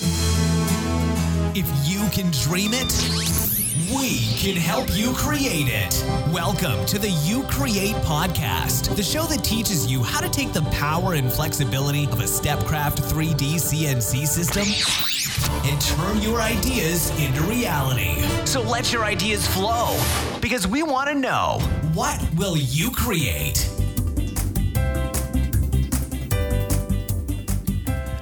If you can dream it, we can help you create it. Welcome to the You Create podcast, the show that teaches you how to take the power and flexibility of a Stepcraft 3D CNC system and turn your ideas into reality. So let your ideas flow because we want to know what will you create?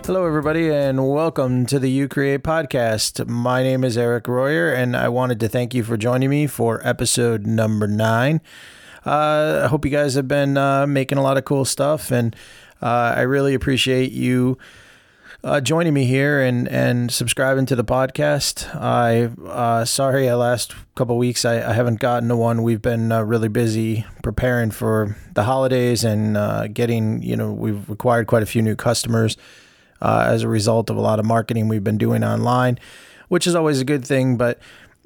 Hello, everybody, and welcome to the You Create podcast. My name is Eric Royer, and I wanted to thank you for joining me for episode number nine. Uh, I hope you guys have been uh, making a lot of cool stuff, and uh, I really appreciate you uh, joining me here and and subscribing to the podcast. I uh, sorry, I last couple weeks I, I haven't gotten to one. We've been uh, really busy preparing for the holidays and getting you know we've acquired quite a few new customers uh, as a result of a lot of marketing we've been doing online, which is always a good thing, but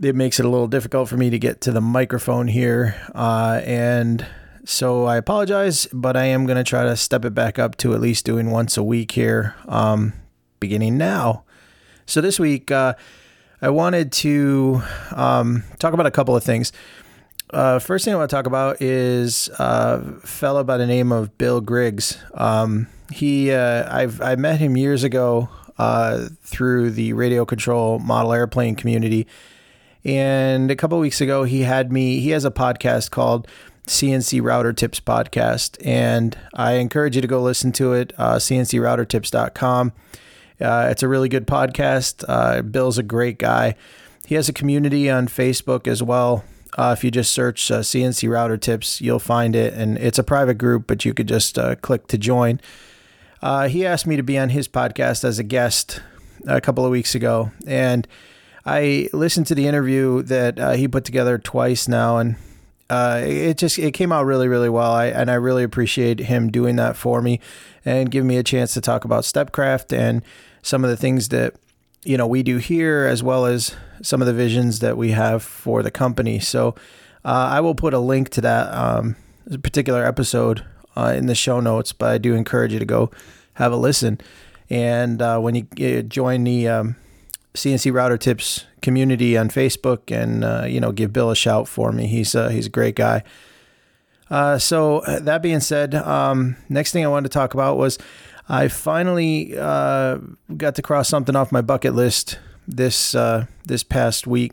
it makes it a little difficult for me to get to the microphone here. Uh, and so I apologize, but I am going to try to step it back up to at least doing once a week here, um, beginning now. So this week, uh, I wanted to um, talk about a couple of things. Uh, first thing I want to talk about is a fellow by the name of Bill Griggs. Um, he, uh, I've I met him years ago uh, through the radio control model airplane community, and a couple weeks ago he had me. He has a podcast called CNC Router Tips Podcast, and I encourage you to go listen to it. Uh, CNCRouterTips.com. Uh, it's a really good podcast. Uh, Bill's a great guy. He has a community on Facebook as well. Uh, if you just search uh, CNC Router Tips, you'll find it, and it's a private group, but you could just uh, click to join. Uh, he asked me to be on his podcast as a guest a couple of weeks ago, and I listened to the interview that uh, he put together twice now, and uh, it just it came out really really well. I and I really appreciate him doing that for me and giving me a chance to talk about Stepcraft and some of the things that you know we do here, as well as some of the visions that we have for the company. So uh, I will put a link to that um, particular episode uh, in the show notes, but I do encourage you to go have a listen. And uh, when you join the um, CNC Router Tips community on Facebook, and uh, you know, give Bill a shout for me. He's uh, he's a great guy. Uh, so uh, that being said, um, next thing I wanted to talk about was I finally uh, got to cross something off my bucket list this this past week.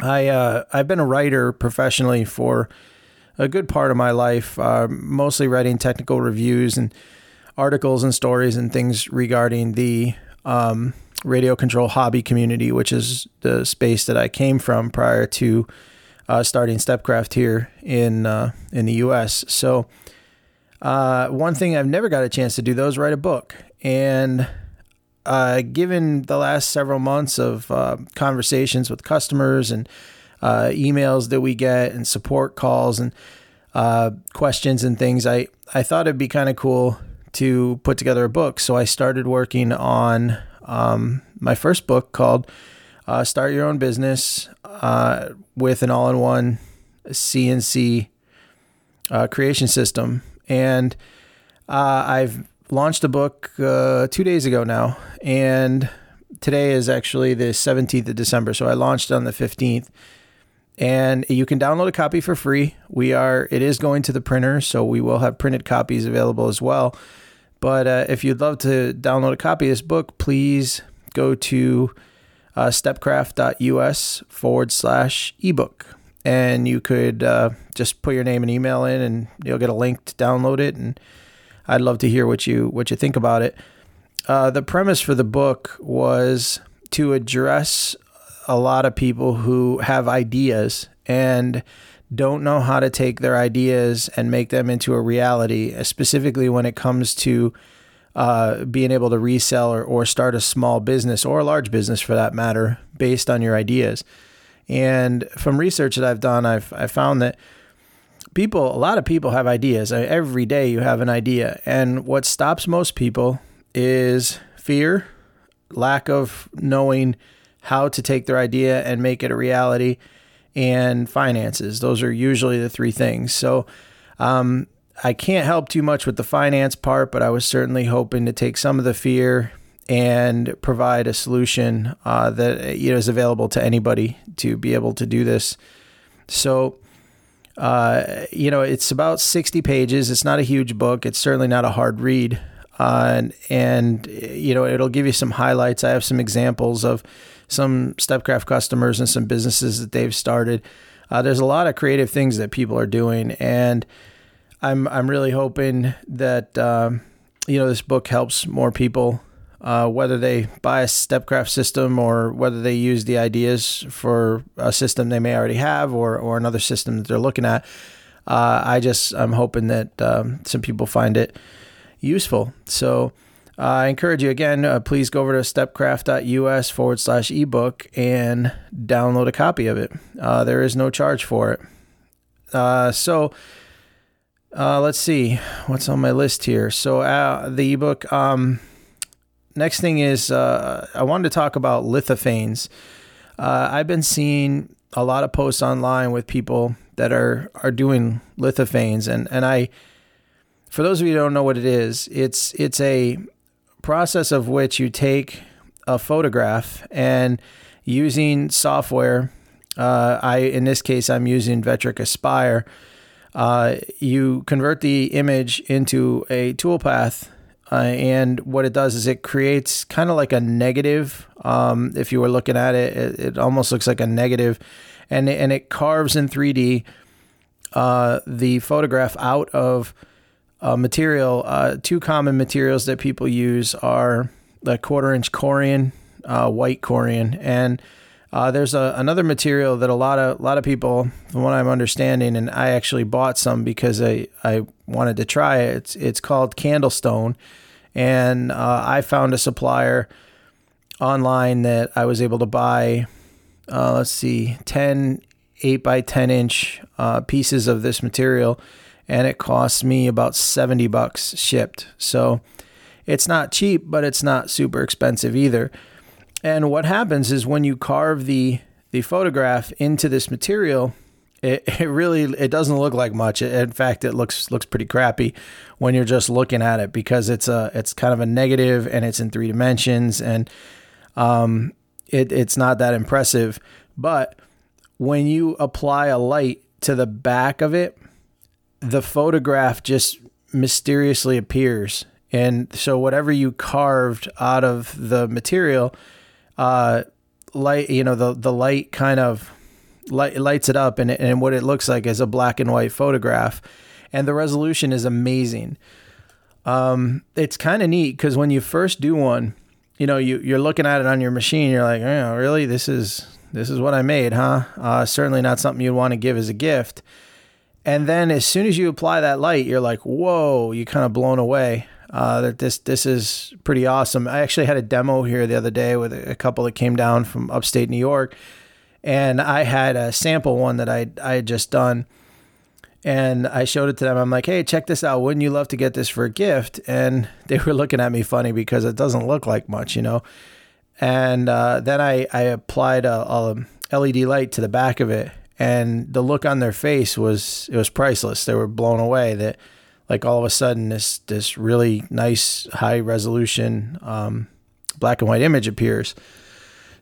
I I've been a writer professionally for a good part of my life, uh, mostly writing technical reviews and articles and stories and things regarding the um, radio control hobby community, which is the space that I came from prior to uh, starting Stepcraft here in uh, in the U.S. So, uh, one thing I've never got a chance to do though is write a book, and uh, given the last several months of uh, conversations with customers and uh, emails that we get and support calls and uh, questions and things, I, I thought it'd be kind of cool to put together a book. So I started working on um, my first book called uh, Start Your Own Business uh, with an all in one CNC uh, creation system. And uh, I've launched a book two days ago now. And today is actually the 17th of December. So I launched on the 15th and you can download a copy for free. We are it is going to the printer, so we will have printed copies available as well. But uh, if you'd love to download a copy of this book, please go to uh, stepcraft.us forward slash ebook. And you could uh, just put your name and email in, and you'll get a link to download it. And I'd love to hear what you what you think about it. Uh, the premise for the book was to address a lot of people who have ideas and don't know how to take their ideas and make them into a reality, specifically when it comes to uh, being able to resell or, or start a small business or a large business for that matter based on your ideas. And from research that I've done, I've, I found that people, a lot of people have ideas. Every day you have an idea. And what stops most people is fear, lack of knowing how to take their idea and make it a reality, and finances. Those are usually the three things. So, um, I can't help too much with the finance part, but I was certainly hoping to take some of the fear and provide a solution uh, that you know is available to anybody to be able to do this. So, uh, you know, it's about 60 pages. It's not a huge book. It's certainly not a hard read. Uh, and, and, you know, it'll give you some highlights. I have some examples of some Stepcraft customers and some businesses that they've started. Uh, there's a lot of creative things that people are doing, and I'm I'm really hoping that um, you know this book helps more people uh, whether they buy a Stepcraft system or whether they use the ideas for a system they may already have or, or another system that they're looking at. Uh, I just I'm hoping that um, some people find it useful. So uh, I encourage you again. Uh, please go over to stepcraft.us forward slash ebook and download a copy of it. Uh, there is no charge for it. Uh, so let's see what's on my list here. So the ebook. Um, next thing is uh, I wanted to talk about lithophanes. Uh, I've been seeing a lot of posts online with people that are are doing lithophanes, and and I, for those of you who don't know what it is, it's it's a process of which you take a photograph and using software. Uh, I in this case I'm using Vectric Aspire. Uh, you convert the image into a toolpath uh, and what it does is it creates kind of like a negative. Um, if you were looking at it, it, it, almost looks like a negative, and and it carves in 3D uh, the photograph out of uh, material. Uh, two common materials that people use are the quarter inch corian, uh, white corian, and uh, there's a, another material that a lot of a lot of people, from what I'm understanding, and I actually bought some because I, I wanted to try it. It's it's called Candlestone, and uh, I found a supplier online that I was able to buy. Uh, let's see, 10 8 by 10 inch pieces of this material, and it cost me about 70 bucks shipped. So it's not cheap, but it's not super expensive either. And what happens is when you carve the the photograph into this material, it, it really it doesn't look like much. In fact, it looks looks pretty crappy when you're just looking at it because it's a it's kind of a negative and it's in three dimensions and um it it's not that impressive. But when you apply a light to the back of it, the photograph just mysteriously appears. And so whatever you carved out of the material uh, light, you know, the the light kind of light, lights it up, and and what it looks like is a black and white photograph, and the resolution is amazing. Um, it's kind of neat because when you first do one, you know, you you're looking at it on your machine, you're like, oh, really, this is this is what I made, huh? Uh, certainly not something you'd want to give as a gift. And then as soon as you apply that light, you're like, whoa, you kind of blown away uh, that this this is pretty awesome. I actually had a demo here the other day with a couple that came down from upstate New York, and I had a sample one that I I had just done, and I showed it to them. I'm like, hey, check this out. Wouldn't you love to get this for a gift? And they were looking at me funny because it doesn't look like much, you know. And uh, then I I applied a, a LED light to the back of it, and the look on their face was it was priceless. They were blown away that like all of a sudden this this really nice high resolution um, black and white image appears.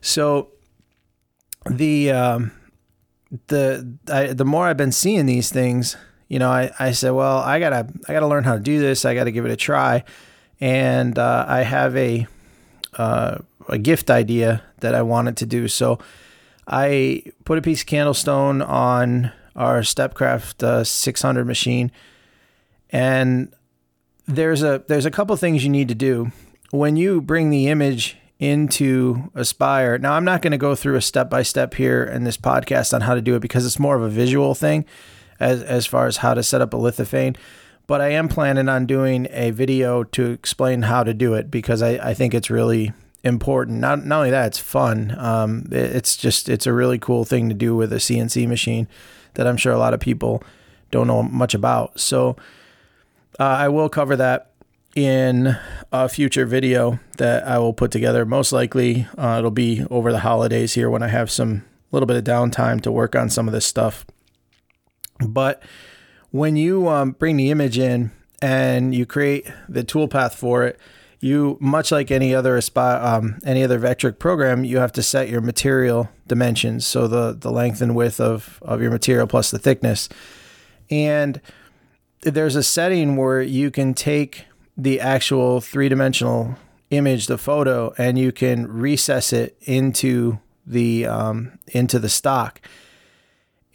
So the um, the I, the more I've been seeing these things, you know, I, I said, well, I gotta I gotta learn how to do this. I gotta give it a try, and uh, I have a uh, a gift idea that I wanted to do. So I put a piece of candlestone on our Stepcraft uh, 600 machine and there's a there's a couple things you need to do when you bring the image into Aspire. Now, I'm not going to go through a step by step here in this podcast on how to do it because it's more of a visual thing as as far as how to set up a lithophane. But I am planning on doing a video to explain how to do it because I, I think it's really important. Not not only that, it's fun. Um, it's just it's a really cool thing to do with a CNC machine that I'm sure a lot of people don't know much about. So uh, I will cover that in a future video that I will put together. Most likely, uh, it'll be over the holidays here when I have some little bit of downtime to work on some of this stuff. But when you um, bring the image in and you create the toolpath for it, you much like any other um, any other Vectric program, you have to set your material dimensions, so the the length and width of of your material plus the thickness, and there's a setting where you can take the actual three dimensional image, the photo, and you can recess it into the um, into the stock.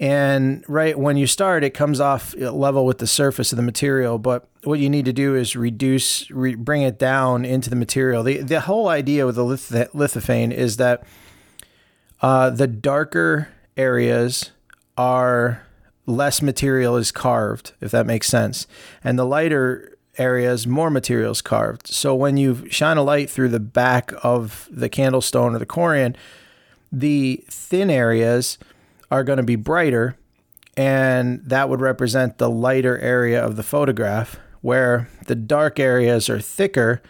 And right when you start, it comes off level with the surface of the material. But what you need to do is reduce, re- bring it down into the material. The the whole idea with the lith- lithophane is that uh, the darker areas are less material is carved, if that makes sense, and the lighter areas more material is carved. So when you shine a light through the back of the candlestone or the corian, the thin areas are going to be brighter, and that would represent the lighter area of the photograph, where the dark areas are thicker,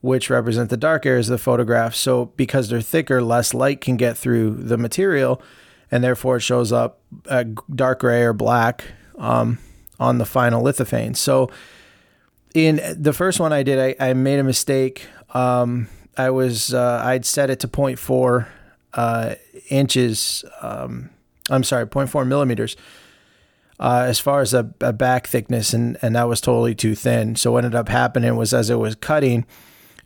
which represent the dark areas of the photograph. So, because they're thicker, less light can get through the material, and therefore it shows up dark gray or black um, on the final lithophane. So, in the first one I did, I, I made a mistake. Um, I was uh, I'd set it to 0.4 uh, inches. Um, I'm sorry, 0.4 millimeters. Uh, as far as a, a, back thickness, and, and that was totally too thin. So what ended up happening was as it was cutting,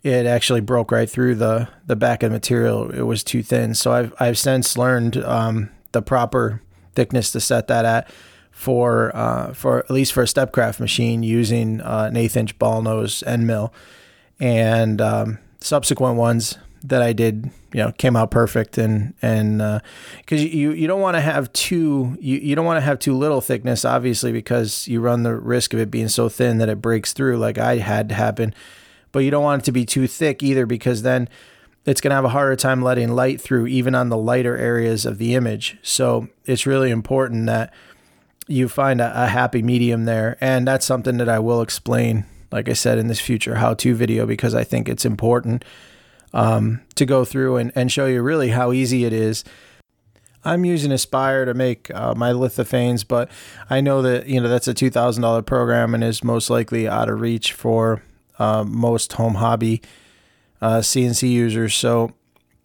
it actually broke right through the, the back of the material. It was too thin. So I've I've since learned um, the proper thickness to set that at for uh, for at least for a stepcraft machine using uh, an eighth inch ball nose end mill, and um, subsequent ones that I did, you know, came out perfect and and because uh, you you don't want to have too you, you don't want to have too little thickness, obviously, because you run the risk of it being so thin that it breaks through, like I had to happen. But you don't want it to be too thick either, because then it's going to have a harder time letting light through, even on the lighter areas of the image. So it's really important that you find a, a happy medium there, and that's something that I will explain, like I said, in this future how-to video because I think it's important um, to go through and, and show you really how easy it is. I'm using Aspire to make uh, my lithophanes, but I know that you know that's a two thousand dollar program and is most likely out of reach for uh, most home hobby uh, CNC users. So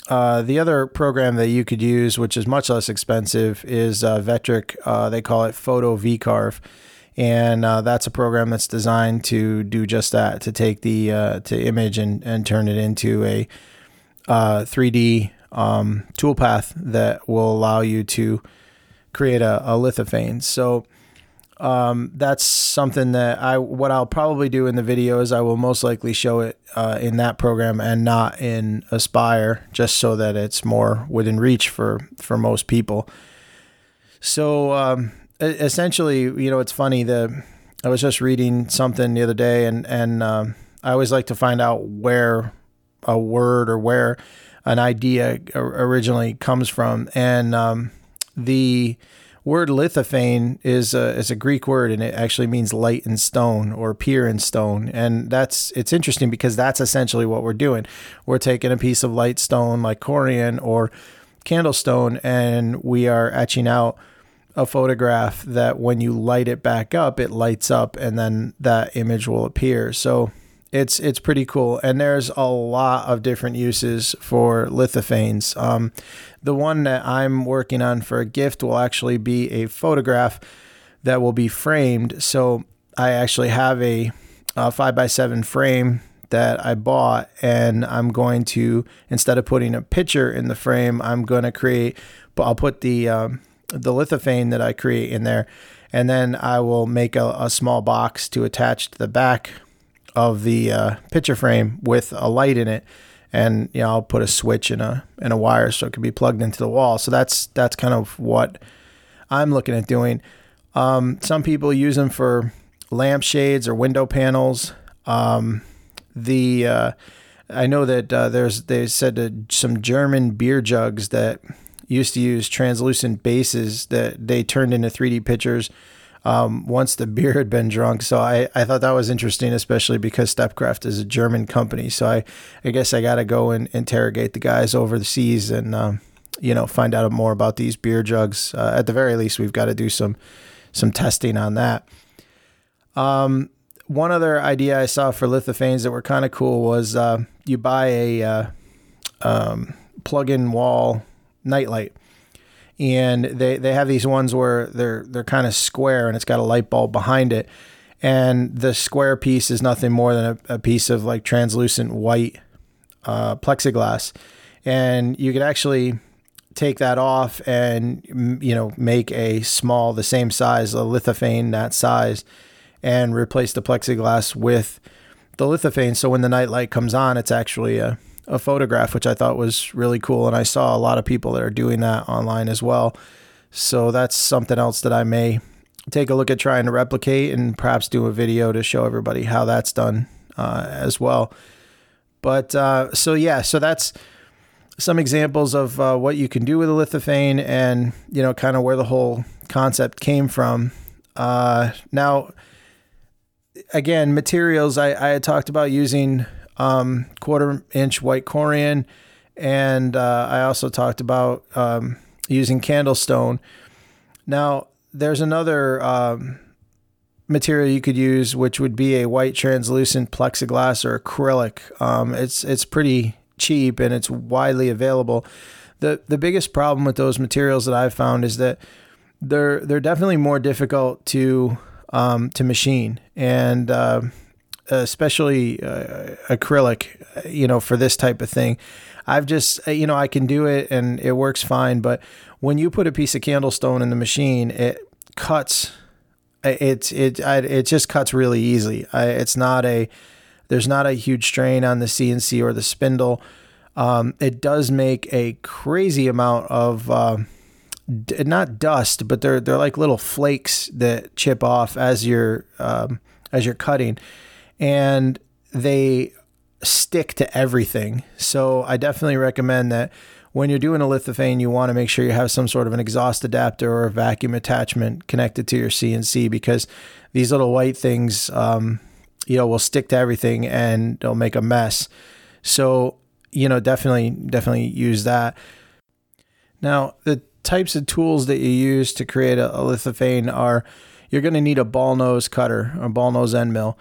uh, the other program that you could use, which is much less expensive, is uh, Vectric. Uh, they call it Photo VCarve and uh, that's a program that's designed to do just that to take the uh, to image and, and turn it into a uh, 3d um, toolpath that will allow you to create a, a lithophane. So um, that's something that I what I'll probably do in the video is I will most likely show it uh, in that program and not in Aspire just so that it's more within reach for for most people. So um, essentially, you know, it's funny that I was just reading something the other day, and and um, I always like to find out where a word or where an idea originally comes from, and um, the word lithophane is a, is a Greek word and it actually means light in stone or appear in stone. And that's it's interesting because that's essentially what we're doing. We're taking a piece of light stone like corian or candlestone and we are etching out a photograph that when you light it back up, it lights up and then that image will appear. So it's it's pretty cool. And there's a lot of different uses for lithophanes. Um, the one that I'm working on for a gift will actually be a photograph that will be framed. So I actually have a, a five by seven frame that I bought, and I'm going to instead of putting a picture in the frame, I'm going to create. But I'll put the um, the lithophane that I create in there, and then I will make a, a small box to attach to the back of the uh, picture frame with a light in it, and you know I'll put a switch and a and a wire so it can be plugged into the wall. So that's that's kind of what I'm looking at doing. Um, some people use them for lampshades or window panels. Um, the uh, I know that uh, there's they said some German beer jugs that used to use translucent bases that they turned into 3D pictures um, once the beer had been drunk. So I, I thought that was interesting, especially because Stepcraft is a German company. So I, I guess I got to go and interrogate the guys over the seas and, um, you know, find out more about these beer jugs. Uh, at the very least, we've got to do some, some testing on that. Um, one other idea I saw for lithophanes that were kind of cool was uh, you buy a uh, um, plug-in wall nightlight, and they they have these ones where they're they're kind of square and it's got a light bulb behind it, and the square piece is nothing more than a, a piece of like translucent white uh, plexiglass, and you could actually take that off and you know make a small the same size a lithophane that size and replace the plexiglass with the lithophane. So when the nightlight comes on it's actually a, a photograph which i thought was really cool and i saw a lot of people that are doing that online as well. So that's something else that i may take a look at trying to replicate and perhaps do a video to show everybody how that's done uh, as well. But uh, so yeah so that's some examples of uh, what you can do with a lithophane and you know kind of where the whole concept came from. Uh, now again materials I, I had talked about using um, quarter inch white corian and uh, i also talked about um, using candlestone. Now there's another um, material you could use which would be a white translucent plexiglass or acrylic. Um, it's it's pretty cheap and it's widely available. The the biggest problem with those materials that I've found is that they're they're definitely more difficult to um, to machine. And uh, especially uh, acrylic, you know, for this type of thing. I've just you know I can do it and it works fine, but when you put a piece of candlestone in the machine, it cuts. It's it it just cuts really easily. It's not a there's not a huge strain on the CNC or the spindle. Um, it does make a crazy amount of uh, d- not dust, but they're they're like little flakes that chip off as you're um, as you're cutting, and they stick to everything. So I definitely recommend that when you're doing a lithophane, you want to make sure you have some sort of an exhaust adapter or a vacuum attachment connected to your CNC because these little white things um, you know, will stick to everything and they'll make a mess. So, you know, definitely, definitely use that. Now, the types of tools that you use to create a, a lithophane are you're going to need a ball nose cutter, a ball nose end mill.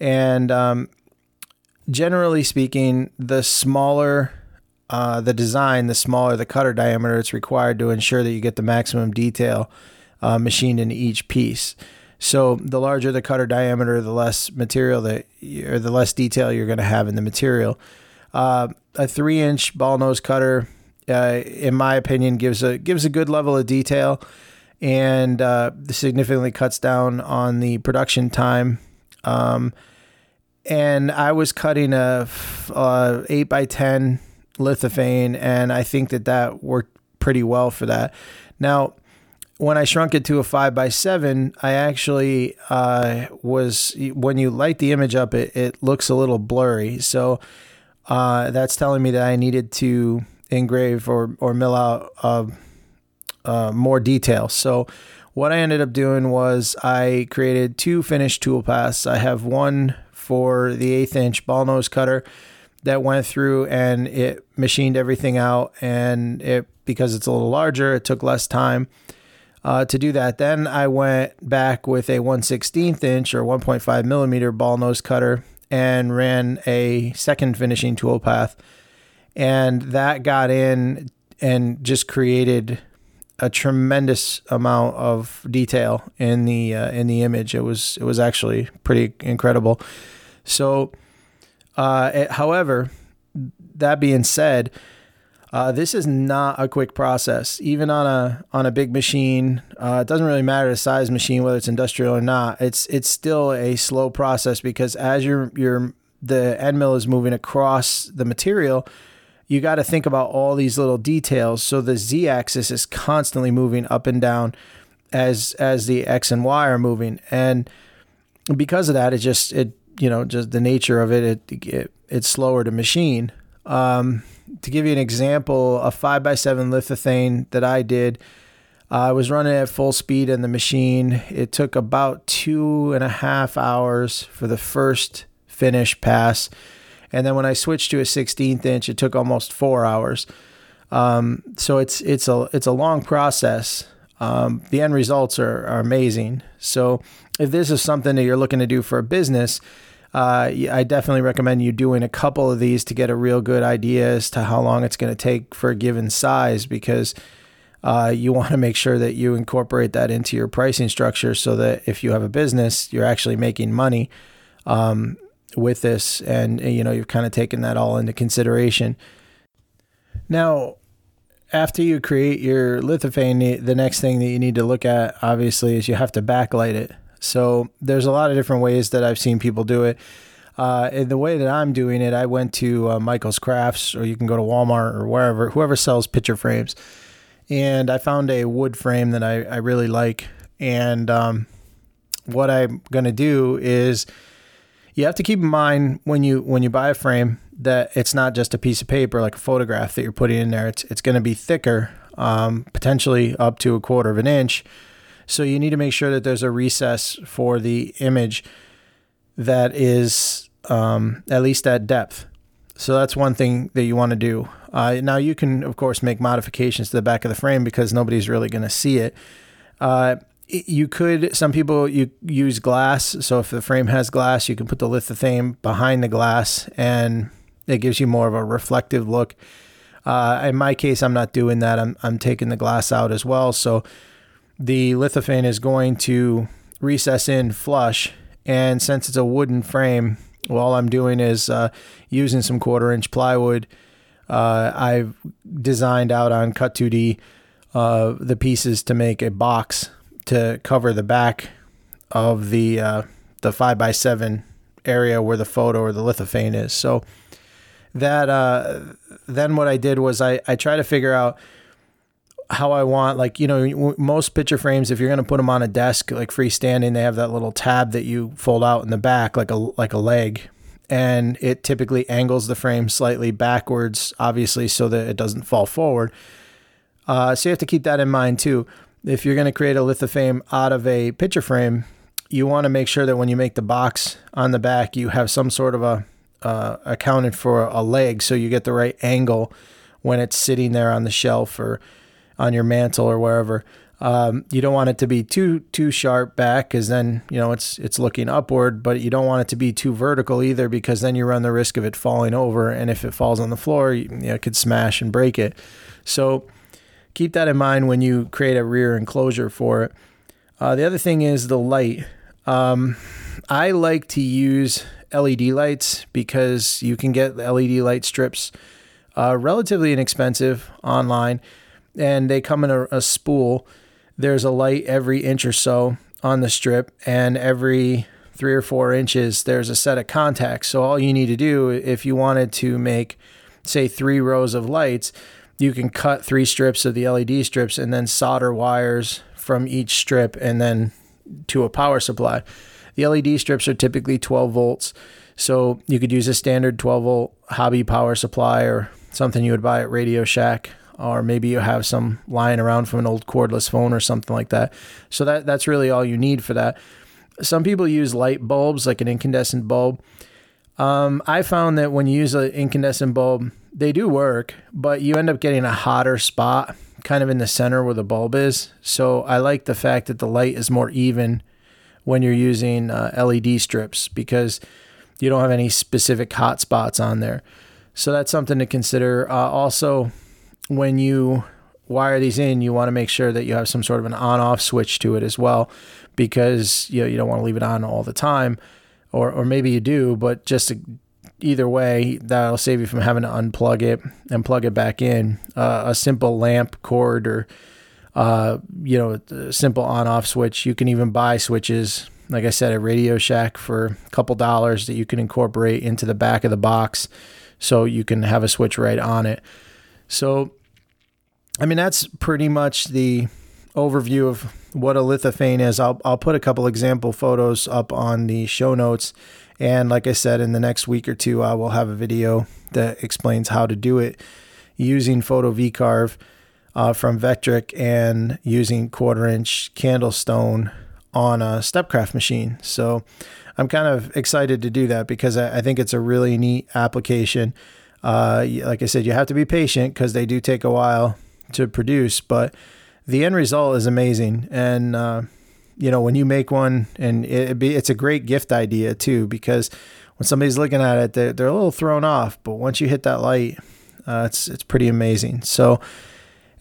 And um, generally speaking, the smaller uh, the design, the smaller the cutter diameter it's required to ensure that you get the maximum detail uh, machined into each piece. So the larger the cutter diameter, the less material that or the less detail you're going to have in the material. Uh, a three inch ball nose cutter, uh, in my opinion, gives a gives a good level of detail and uh, significantly cuts down on the production time. Um, and I was cutting a eight by ten lithophane, and I think that that worked pretty well for that. Now when I shrunk it to a five by seven, I actually uh, was when you light the image up, it, it looks a little blurry. So uh, that's telling me that I needed to engrave or or mill out uh, uh more detail. So what I ended up doing was I created two finished tool paths. I have one for the eighth inch ball nose cutter that went through and it machined everything out, and it because it's a little larger, it took less time uh, to do that. Then I went back with a 116th inch or 1.5 millimeter ball nose cutter and ran a second finishing tool path. And that got in and just created a tremendous amount of detail in the uh, in the image. It was it was actually pretty incredible. So, uh, it, however, that being said, uh, this is not a quick process, even on a on a big machine. Uh, it doesn't really matter the size machine, whether it's industrial or not. It's it's still a slow process because as your your the end mill is moving across the material, you got to think about all these little details. So the z axis is constantly moving up and down as as the x and y are moving, and because of that, it just it you know just the nature of it, it, it it's slower to machine. Um, to give you an example, a 5x7 lithophane that I did, I was running at full speed in the machine. It took about two and a half hours for the first finish pass. And then when I switched to a 16th inch, it took almost four hours. Um, so it's it's a it's a long process. um, the end results are, are amazing. So if this is something that you're looking to do for a business, uh, I definitely recommend you doing a couple of these to get a real good idea as to how long it's going to take for a given size because uh, you want to make sure that you incorporate that into your pricing structure so that if you have a business, you're actually making money um, with this and you know you've kind of taken that all into consideration. Now, after you create your lithophane, the next thing that you need to look at, obviously, is you have to backlight it. So there's a lot of different ways that I've seen people do it. Uh, and the way that I'm doing it, I went to uh, Michael's Crafts, or you can go to Walmart or wherever, whoever sells picture frames. And I found a wood frame that I, I really like. And um, what I'm going to do is you have to keep in mind when you when you buy a frame that it's not just a piece of paper like a photograph that you're putting in there. It's it's going to be thicker, um, potentially up to a quarter of an inch. So you need to make sure that there's a recess for the image that is um, at least at depth. So that's one thing that you want to do. Uh, now you can of course make modifications to the back of the frame because nobody's really going to see it. Uh, you could some people you use glass. So if the frame has glass you can put the lithophane behind the glass and it gives you more of a reflective look. Uh, in my case i'm not doing that. I'm, I'm taking the glass out as well. So the lithophane is going to recess in flush. And since it's a wooden frame well, all i'm doing is uh, using some quarter inch plywood. Uh, i've designed out on Cut2D uh, the pieces to make a box to cover the back of the uh, the five by seven area where the photo or the lithophane is. So that uh, then what I did was I I try to figure out how I want like you know most picture frames if you're going to put them on a desk like freestanding they have that little tab that you fold out in the back like a like a leg. And it typically angles the frame slightly backwards obviously so that it doesn't fall forward. Uh, so you have to keep that in mind too if you're going to create a lithophane out of a picture frame, you want to make sure that when you make the box on the back, you have some sort of a uh, accounted for a leg so you get the right angle when it's sitting there on the shelf or on your mantle or wherever. Um, you don't want it to be too too sharp back because then you know it's it's looking upward, but you don't want it to be too vertical either because then you run the risk of it falling over, and if it falls on the floor, you, you know, it could smash and break it. So keep that in mind when you create a rear enclosure for it. Uh, the other thing is the light. Um, I like to use LED lights because you can get LED light strips uh, relatively inexpensive online, and they come in a, a spool. There's a light every inch or so on the strip, and every three or four inches, there's a set of contacts. So all you need to do, if you wanted to make, say, three rows of lights, you can cut three strips of the LED strips and then solder wires from each strip and then to a power supply. The LED strips are typically 12 volts, so you could use a standard 12 volt hobby power supply or something you would buy at Radio Shack, or maybe you have some lying around from an old cordless phone or something like that. So that that's really all you need for that. Some people use light bulbs, like an incandescent bulb. Um, I found that when you use an incandescent bulb, they do work, but you end up getting a hotter spot kind of in the center where the bulb is. So I like the fact that the light is more even when you're using uh, LED strips because you don't have any specific hot spots on there. So that's something to consider. Uh, also, when you wire these in, you want to make sure that you have some sort of an on-off switch to it as well, because you know you don't want to leave it on all the time, or or maybe you do, but just either way, that'll save you from having to unplug it and plug it back in. Uh, a simple lamp cord or, uh, you know, a simple on off switch. You can even buy switches, like I said, at Radio Shack for a couple dollars that you can incorporate into the back of the box so you can have a switch right on it. So, I mean, that's pretty much the overview of what a lithophane is. I'll, I'll put a couple example photos up on the show notes and like I said, in the next week or two, I will have a video that explains how to do it using Photo VCarve uh, from Vectric and using quarter inch candlestone on a Stepcraft machine. So I'm kind of excited to do that because I, I think it's a really neat application. Uh, like I said, you have to be patient because they do take a while to produce, but the end result is amazing. And, uh, you know, when you make one and it be, it's a great gift idea too, because when somebody's looking at it, they're, they're a little thrown off, but once you hit that light, uh, it's, it's pretty amazing. So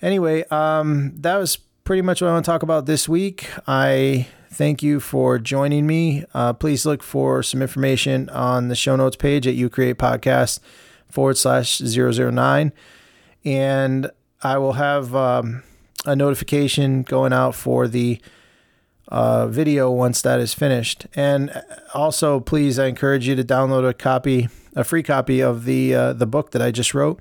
anyway, um, that was pretty much what I want to talk about this week. I thank you for joining me. Uh, please look for some information on the show notes page at You Create Podcast forward slash 009. And I will have um, a notification going out for the uh, video once that is finished. And also, please, I encourage you to download a copy, a free copy of the uh, the book that I just wrote,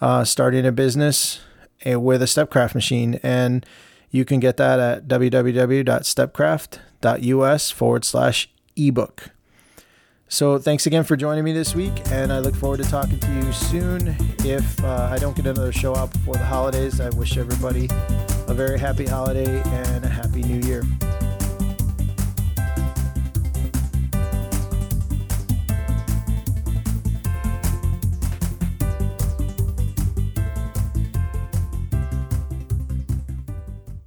uh, starting a business eh, with a Stepcraft machine, and you can get that at www.stepcraft.us forward slash ebook. So thanks again for joining me this week, and I look forward to talking to you soon. If uh, I don't get another show out before the holidays, I wish everybody a very happy holiday and a happy new year.